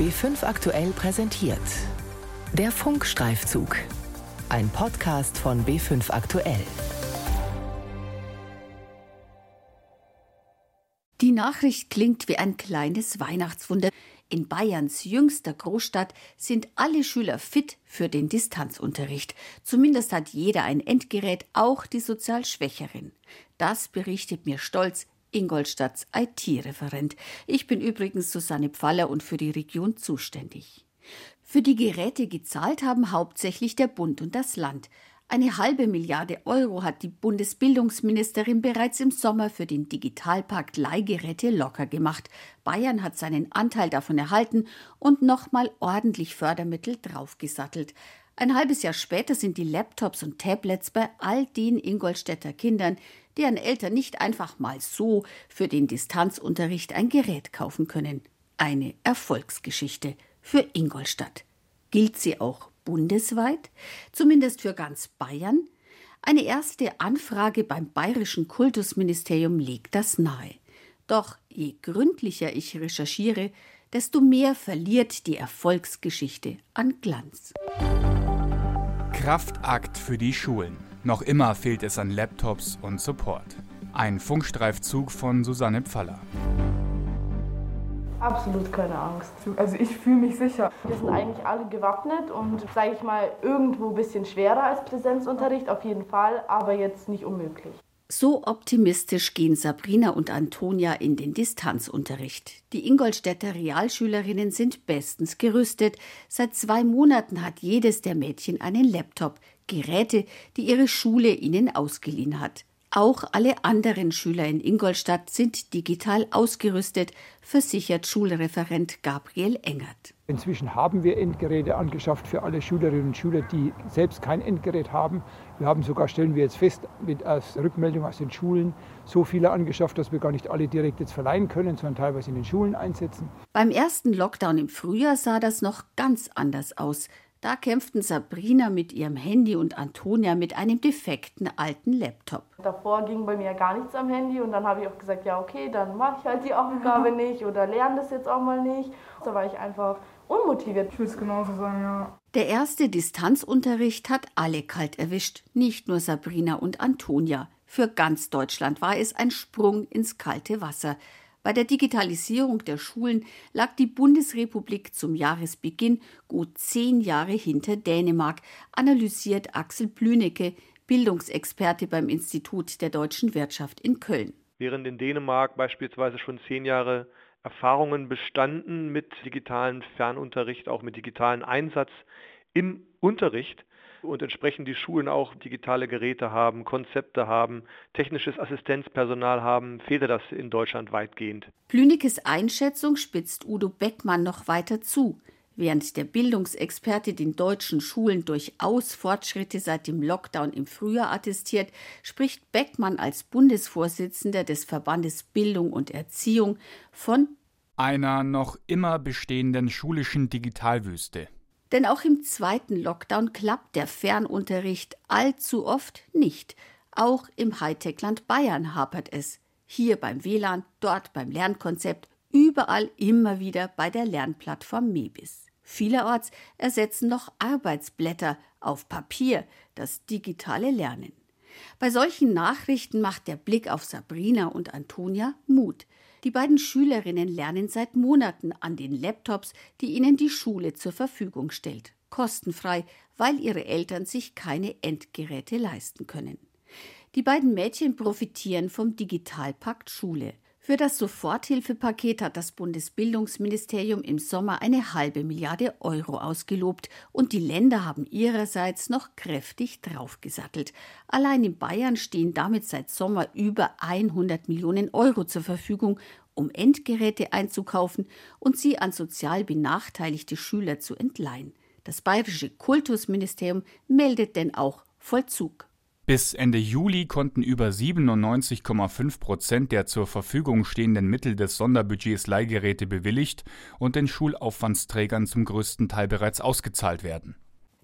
B5 aktuell präsentiert. Der Funkstreifzug. Ein Podcast von B5 aktuell. Die Nachricht klingt wie ein kleines Weihnachtswunder. In Bayerns jüngster Großstadt sind alle Schüler fit für den Distanzunterricht. Zumindest hat jeder ein Endgerät, auch die sozial Schwächeren. Das berichtet mir stolz Ingolstadts IT-Referent. Ich bin übrigens Susanne Pfaller und für die Region zuständig. Für die Geräte gezahlt haben hauptsächlich der Bund und das Land. Eine halbe Milliarde Euro hat die Bundesbildungsministerin bereits im Sommer für den Digitalpakt Leihgeräte locker gemacht. Bayern hat seinen Anteil davon erhalten und nochmal ordentlich Fördermittel draufgesattelt. Ein halbes Jahr später sind die Laptops und Tablets bei all den Ingolstädter Kindern, deren Eltern nicht einfach mal so für den Distanzunterricht ein Gerät kaufen können. Eine Erfolgsgeschichte für Ingolstadt. Gilt sie auch bundesweit, zumindest für ganz Bayern? Eine erste Anfrage beim Bayerischen Kultusministerium legt das nahe. Doch je gründlicher ich recherchiere, desto mehr verliert die Erfolgsgeschichte an Glanz. Kraftakt für die Schulen. Noch immer fehlt es an Laptops und Support. Ein Funkstreifzug von Susanne Pfaller. Absolut keine Angst. Also ich fühle mich sicher. Wir sind eigentlich alle gewappnet und sage ich mal irgendwo ein bisschen schwerer als Präsenzunterricht auf jeden Fall, aber jetzt nicht unmöglich. So optimistisch gehen Sabrina und Antonia in den Distanzunterricht. Die Ingolstädter Realschülerinnen sind bestens gerüstet. Seit zwei Monaten hat jedes der Mädchen einen Laptop, Geräte, die ihre Schule ihnen ausgeliehen hat. Auch alle anderen Schüler in Ingolstadt sind digital ausgerüstet, versichert Schulreferent Gabriel Engert. Inzwischen haben wir Endgeräte angeschafft für alle Schülerinnen und Schüler, die selbst kein Endgerät haben. Wir haben sogar, stellen wir jetzt fest, mit als Rückmeldung aus den Schulen so viele angeschafft, dass wir gar nicht alle direkt jetzt verleihen können, sondern teilweise in den Schulen einsetzen. Beim ersten Lockdown im Frühjahr sah das noch ganz anders aus. Da kämpften Sabrina mit ihrem Handy und Antonia mit einem defekten alten Laptop. Davor ging bei mir gar nichts am Handy und dann habe ich auch gesagt, ja okay, dann mache ich halt die Aufgabe nicht oder lerne das jetzt auch mal nicht. Da war ich einfach unmotiviert. Ich will es genauso sagen, ja. Der erste Distanzunterricht hat alle kalt erwischt, nicht nur Sabrina und Antonia. Für ganz Deutschland war es ein Sprung ins kalte Wasser. Bei der Digitalisierung der Schulen lag die Bundesrepublik zum Jahresbeginn gut zehn Jahre hinter Dänemark, analysiert Axel Blünecke, Bildungsexperte beim Institut der deutschen Wirtschaft in Köln. Während in Dänemark beispielsweise schon zehn Jahre Erfahrungen bestanden mit digitalen Fernunterricht, auch mit digitalen Einsatz im Unterricht, und entsprechend die Schulen auch digitale Geräte haben, Konzepte haben, technisches Assistenzpersonal haben, fehlte das in Deutschland weitgehend. Plünikes Einschätzung spitzt Udo Beckmann noch weiter zu. Während der Bildungsexperte den deutschen Schulen durchaus Fortschritte seit dem Lockdown im Frühjahr attestiert, spricht Beckmann als Bundesvorsitzender des Verbandes Bildung und Erziehung von einer noch immer bestehenden schulischen Digitalwüste. Denn auch im zweiten Lockdown klappt der Fernunterricht allzu oft nicht. Auch im Hightech-Land Bayern hapert es. Hier beim WLAN, dort beim Lernkonzept, überall immer wieder bei der Lernplattform Mebis. Vielerorts ersetzen noch Arbeitsblätter auf Papier das digitale Lernen. Bei solchen Nachrichten macht der Blick auf Sabrina und Antonia Mut. Die beiden Schülerinnen lernen seit Monaten an den Laptops, die ihnen die Schule zur Verfügung stellt. Kostenfrei, weil ihre Eltern sich keine Endgeräte leisten können. Die beiden Mädchen profitieren vom Digitalpakt Schule. Für das Soforthilfepaket hat das Bundesbildungsministerium im Sommer eine halbe Milliarde Euro ausgelobt und die Länder haben ihrerseits noch kräftig draufgesattelt. Allein in Bayern stehen damit seit Sommer über 100 Millionen Euro zur Verfügung, um Endgeräte einzukaufen und sie an sozial benachteiligte Schüler zu entleihen. Das bayerische Kultusministerium meldet denn auch Vollzug. Bis Ende Juli konnten über 97,5 Prozent der zur Verfügung stehenden Mittel des Sonderbudgets Leihgeräte bewilligt und den Schulaufwandsträgern zum größten Teil bereits ausgezahlt werden.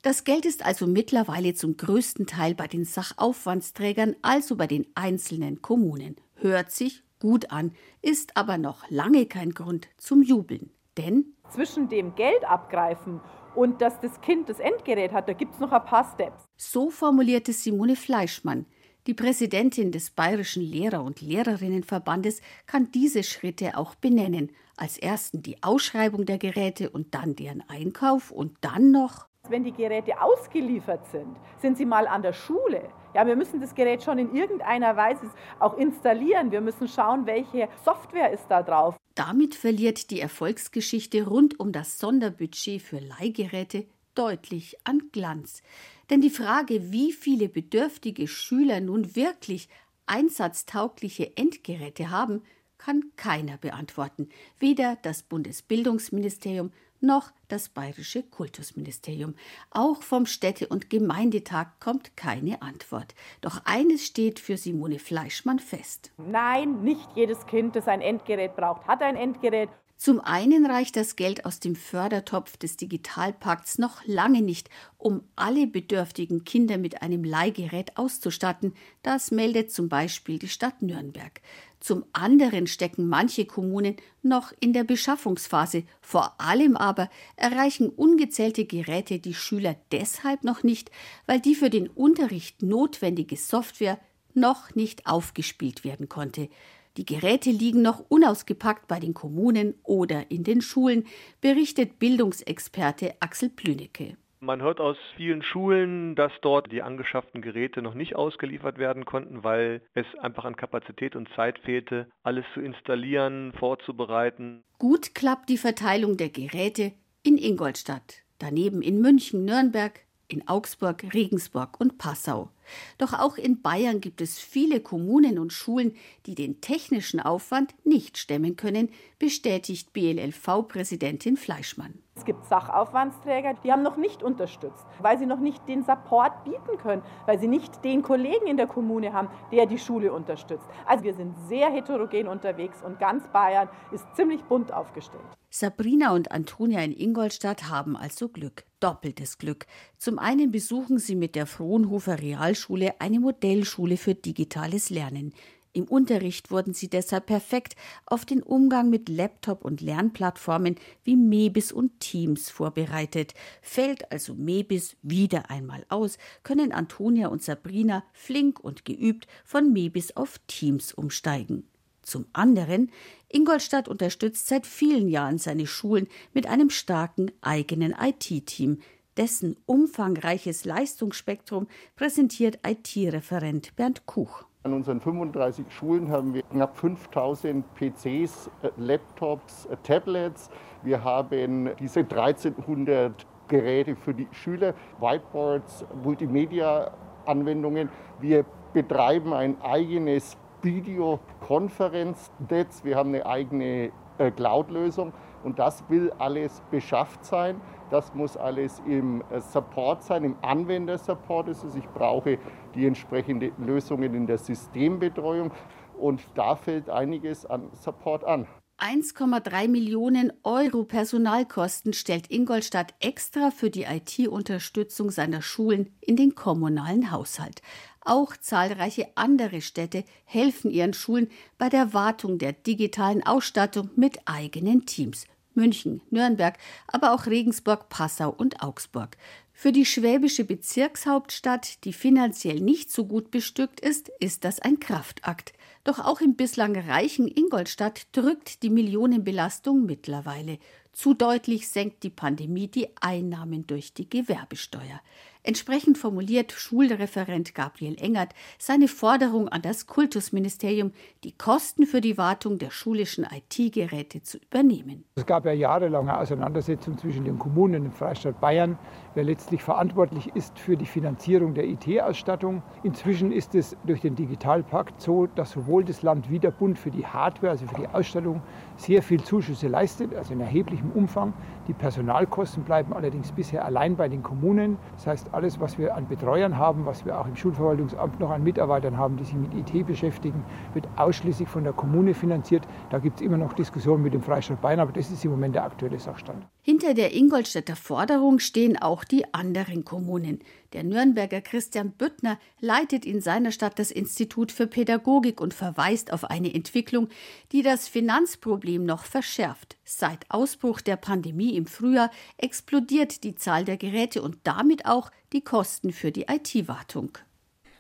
Das Geld ist also mittlerweile zum größten Teil bei den Sachaufwandsträgern, also bei den einzelnen Kommunen. Hört sich gut an, ist aber noch lange kein Grund zum Jubeln. Denn zwischen dem Geld abgreifen und dass das Kind das Endgerät hat, da gibt es noch ein paar Steps. So formulierte Simone Fleischmann. Die Präsidentin des Bayerischen Lehrer- und Lehrerinnenverbandes kann diese Schritte auch benennen. Als ersten die Ausschreibung der Geräte und dann deren Einkauf und dann noch wenn die Geräte ausgeliefert sind, sind sie mal an der Schule. Ja, wir müssen das Gerät schon in irgendeiner Weise auch installieren. Wir müssen schauen, welche Software ist da drauf. Damit verliert die Erfolgsgeschichte rund um das Sonderbudget für Leihgeräte deutlich an Glanz. Denn die Frage, wie viele bedürftige Schüler nun wirklich einsatztaugliche Endgeräte haben, kann keiner beantworten. Weder das Bundesbildungsministerium noch das bayerische Kultusministerium. Auch vom Städte- und Gemeindetag kommt keine Antwort. Doch eines steht für Simone Fleischmann fest. Nein, nicht jedes Kind, das ein Endgerät braucht, hat ein Endgerät. Zum einen reicht das Geld aus dem Fördertopf des Digitalpakts noch lange nicht, um alle bedürftigen Kinder mit einem Leihgerät auszustatten. Das meldet zum Beispiel die Stadt Nürnberg. Zum anderen stecken manche Kommunen noch in der Beschaffungsphase. Vor allem aber erreichen ungezählte Geräte die Schüler deshalb noch nicht, weil die für den Unterricht notwendige Software noch nicht aufgespielt werden konnte. Die Geräte liegen noch unausgepackt bei den Kommunen oder in den Schulen, berichtet Bildungsexperte Axel Plünecke. Man hört aus vielen Schulen, dass dort die angeschafften Geräte noch nicht ausgeliefert werden konnten, weil es einfach an Kapazität und Zeit fehlte, alles zu installieren, vorzubereiten. Gut klappt die Verteilung der Geräte in Ingolstadt, daneben in München, Nürnberg, in Augsburg, Regensburg und Passau. Doch auch in Bayern gibt es viele Kommunen und Schulen, die den technischen Aufwand nicht stemmen können, bestätigt BLLV-Präsidentin Fleischmann. Es gibt Sachaufwandsträger, die haben noch nicht unterstützt, weil sie noch nicht den Support bieten können, weil sie nicht den Kollegen in der Kommune haben, der die Schule unterstützt. Also wir sind sehr heterogen unterwegs und ganz Bayern ist ziemlich bunt aufgestellt. Sabrina und Antonia in Ingolstadt haben also Glück, doppeltes Glück. Zum einen besuchen sie mit der Frohnhofer Realschule eine Modellschule für digitales Lernen. Im Unterricht wurden sie deshalb perfekt auf den Umgang mit Laptop und Lernplattformen wie Mebis und Teams vorbereitet. Fällt also Mebis wieder einmal aus, können Antonia und Sabrina flink und geübt von Mebis auf Teams umsteigen. Zum anderen, Ingolstadt unterstützt seit vielen Jahren seine Schulen mit einem starken eigenen IT-Team. Dessen umfangreiches Leistungsspektrum präsentiert IT-Referent Bernd Kuch. An unseren 35 Schulen haben wir knapp 5000 PCs, äh, Laptops, äh, Tablets. Wir haben diese 1300 Geräte für die Schüler, Whiteboards, Multimedia-Anwendungen. Wir betreiben ein eigenes Videokonferenznetz. Wir haben eine eigene äh, Cloud-Lösung und das will alles beschafft sein. Das muss alles im äh, Support sein, im Anwendersupport ist es. Ich brauche die entsprechenden Lösungen in der Systembetreuung und da fällt einiges an Support an. 1,3 Millionen Euro Personalkosten stellt Ingolstadt extra für die IT-Unterstützung seiner Schulen in den kommunalen Haushalt. Auch zahlreiche andere Städte helfen ihren Schulen bei der Wartung der digitalen Ausstattung mit eigenen Teams. München, Nürnberg, aber auch Regensburg, Passau und Augsburg. Für die schwäbische Bezirkshauptstadt, die finanziell nicht so gut bestückt ist, ist das ein Kraftakt. Doch auch im bislang reichen Ingolstadt drückt die Millionenbelastung mittlerweile. Zu deutlich senkt die Pandemie die Einnahmen durch die Gewerbesteuer. Entsprechend formuliert Schulreferent Gabriel Engert seine Forderung an das Kultusministerium, die Kosten für die Wartung der schulischen IT-Geräte zu übernehmen. Es gab ja jahrelange Auseinandersetzungen zwischen den Kommunen im Freistaat Bayern, wer letztlich verantwortlich ist für die Finanzierung der IT-Ausstattung. Inzwischen ist es durch den Digitalpakt so, dass sowohl das Land wie der Bund für die Hardware, also für die Ausstattung, sehr viel Zuschüsse leistet, also in erheblichem Umfang. Die Personalkosten bleiben allerdings bisher allein bei den Kommunen. Das heißt, alles, was wir an Betreuern haben, was wir auch im Schulverwaltungsamt noch an Mitarbeitern haben, die sich mit IT beschäftigen, wird ausschließlich von der Kommune finanziert. Da gibt es immer noch Diskussionen mit dem Freistaat Bayern, aber das ist im Moment der aktuelle Sachstand. Hinter der Ingolstädter Forderung stehen auch die anderen Kommunen. Der Nürnberger Christian Büttner leitet in seiner Stadt das Institut für Pädagogik und verweist auf eine Entwicklung, die das Finanzproblem noch verschärft. Seit Ausbruch der Pandemie im Frühjahr explodiert die Zahl der Geräte und damit auch die Kosten für die IT-Wartung.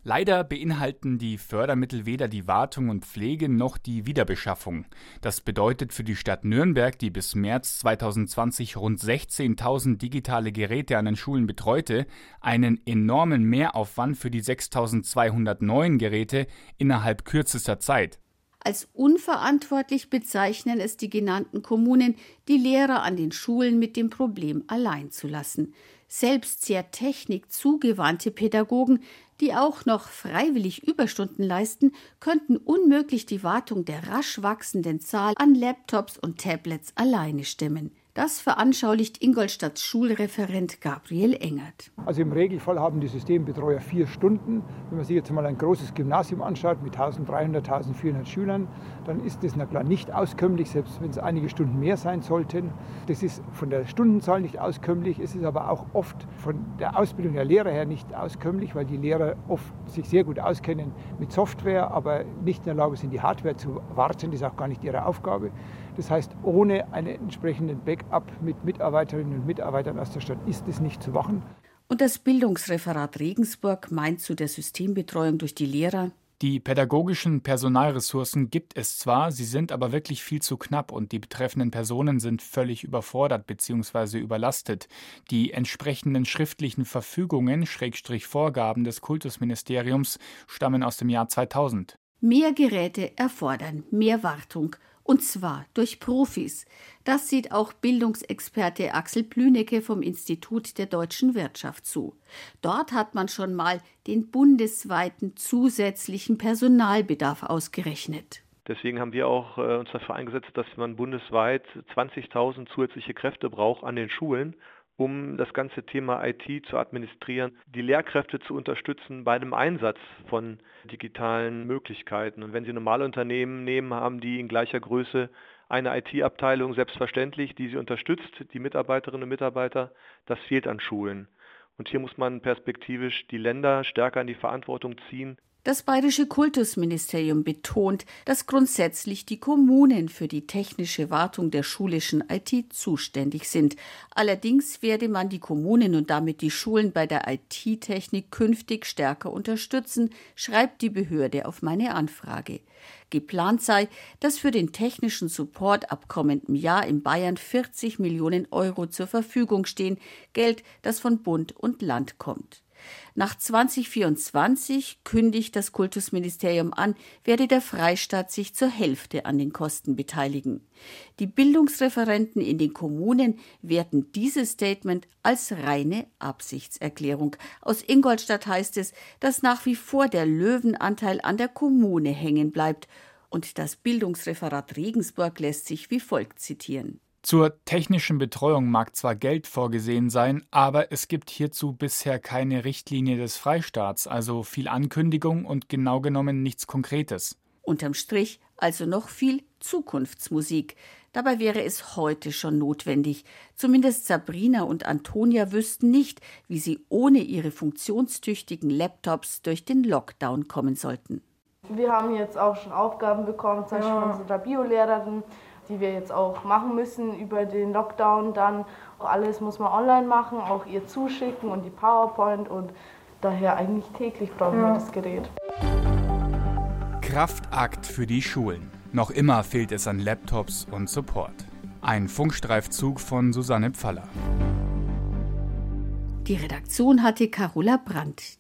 Leider beinhalten die Fördermittel weder die Wartung und Pflege noch die Wiederbeschaffung. Das bedeutet für die Stadt Nürnberg, die bis März 2020 rund 16.000 digitale Geräte an den Schulen betreute, einen enormen Mehraufwand für die 6.200 neuen Geräte innerhalb kürzester Zeit. Als unverantwortlich bezeichnen es die genannten Kommunen, die Lehrer an den Schulen mit dem Problem allein zu lassen. Selbst sehr technikzugewandte Pädagogen die auch noch freiwillig Überstunden leisten, könnten unmöglich die Wartung der rasch wachsenden Zahl an Laptops und Tablets alleine stemmen. Das veranschaulicht Ingolstadts Schulreferent Gabriel Engert. Also im Regelfall haben die Systembetreuer vier Stunden. Wenn man sich jetzt mal ein großes Gymnasium anschaut mit 1300, 1400 Schülern, dann ist das na klar nicht auskömmlich, selbst wenn es einige Stunden mehr sein sollten. Das ist von der Stundenzahl nicht auskömmlich. Es ist aber auch oft von der Ausbildung der Lehrer her nicht auskömmlich, weil die Lehrer oft sich sehr gut auskennen mit Software, aber nicht in der Lage sind, die Hardware zu warten. Das ist auch gar nicht ihre Aufgabe. Das heißt, ohne einen entsprechenden Backup mit Mitarbeiterinnen und Mitarbeitern aus der Stadt ist es nicht zu machen. Und das Bildungsreferat Regensburg meint zu der Systembetreuung durch die Lehrer, die pädagogischen Personalressourcen gibt es zwar, sie sind aber wirklich viel zu knapp und die betreffenden Personen sind völlig überfordert bzw. überlastet. Die entsprechenden schriftlichen Verfügungen, Schrägstrich Vorgaben des Kultusministeriums stammen aus dem Jahr 2000. Mehr Geräte erfordern mehr Wartung und zwar durch Profis. Das sieht auch Bildungsexperte Axel Plünecke vom Institut der deutschen Wirtschaft zu. Dort hat man schon mal den bundesweiten zusätzlichen Personalbedarf ausgerechnet. Deswegen haben wir auch äh, uns dafür eingesetzt, dass man bundesweit 20.000 zusätzliche Kräfte braucht an den Schulen, um das ganze Thema IT zu administrieren, die Lehrkräfte zu unterstützen bei dem Einsatz von digitalen Möglichkeiten. Und wenn Sie normale Unternehmen nehmen, haben die in gleicher Größe eine IT-Abteilung selbstverständlich, die sie unterstützt, die Mitarbeiterinnen und Mitarbeiter. Das fehlt an Schulen. Und hier muss man perspektivisch die Länder stärker in die Verantwortung ziehen, das bayerische Kultusministerium betont, dass grundsätzlich die Kommunen für die technische Wartung der schulischen IT zuständig sind. Allerdings werde man die Kommunen und damit die Schulen bei der IT-Technik künftig stärker unterstützen, schreibt die Behörde auf meine Anfrage. Geplant sei, dass für den technischen Support ab kommendem Jahr in Bayern 40 Millionen Euro zur Verfügung stehen, Geld, das von Bund und Land kommt. Nach 2024 kündigt das Kultusministerium an, werde der Freistaat sich zur Hälfte an den Kosten beteiligen. Die Bildungsreferenten in den Kommunen werten dieses Statement als reine Absichtserklärung. Aus Ingolstadt heißt es, dass nach wie vor der Löwenanteil an der Kommune hängen bleibt. Und das Bildungsreferat Regensburg lässt sich wie folgt zitieren. Zur technischen Betreuung mag zwar Geld vorgesehen sein, aber es gibt hierzu bisher keine Richtlinie des Freistaats, also viel Ankündigung und genau genommen nichts Konkretes. Unterm Strich also noch viel Zukunftsmusik. Dabei wäre es heute schon notwendig. Zumindest Sabrina und Antonia wüssten nicht, wie sie ohne ihre funktionstüchtigen Laptops durch den Lockdown kommen sollten. Wir haben jetzt auch schon Aufgaben bekommen, zum Beispiel ja. von unserer Biolehrerin, die wir jetzt auch machen müssen über den Lockdown. Dann alles muss man online machen, auch ihr zuschicken und die PowerPoint und daher eigentlich täglich brauchen ja. wir das Gerät. Kraftakt für die Schulen. Noch immer fehlt es an Laptops und Support. Ein Funkstreifzug von Susanne Pfaller. Die Redaktion hatte Carola Brandt.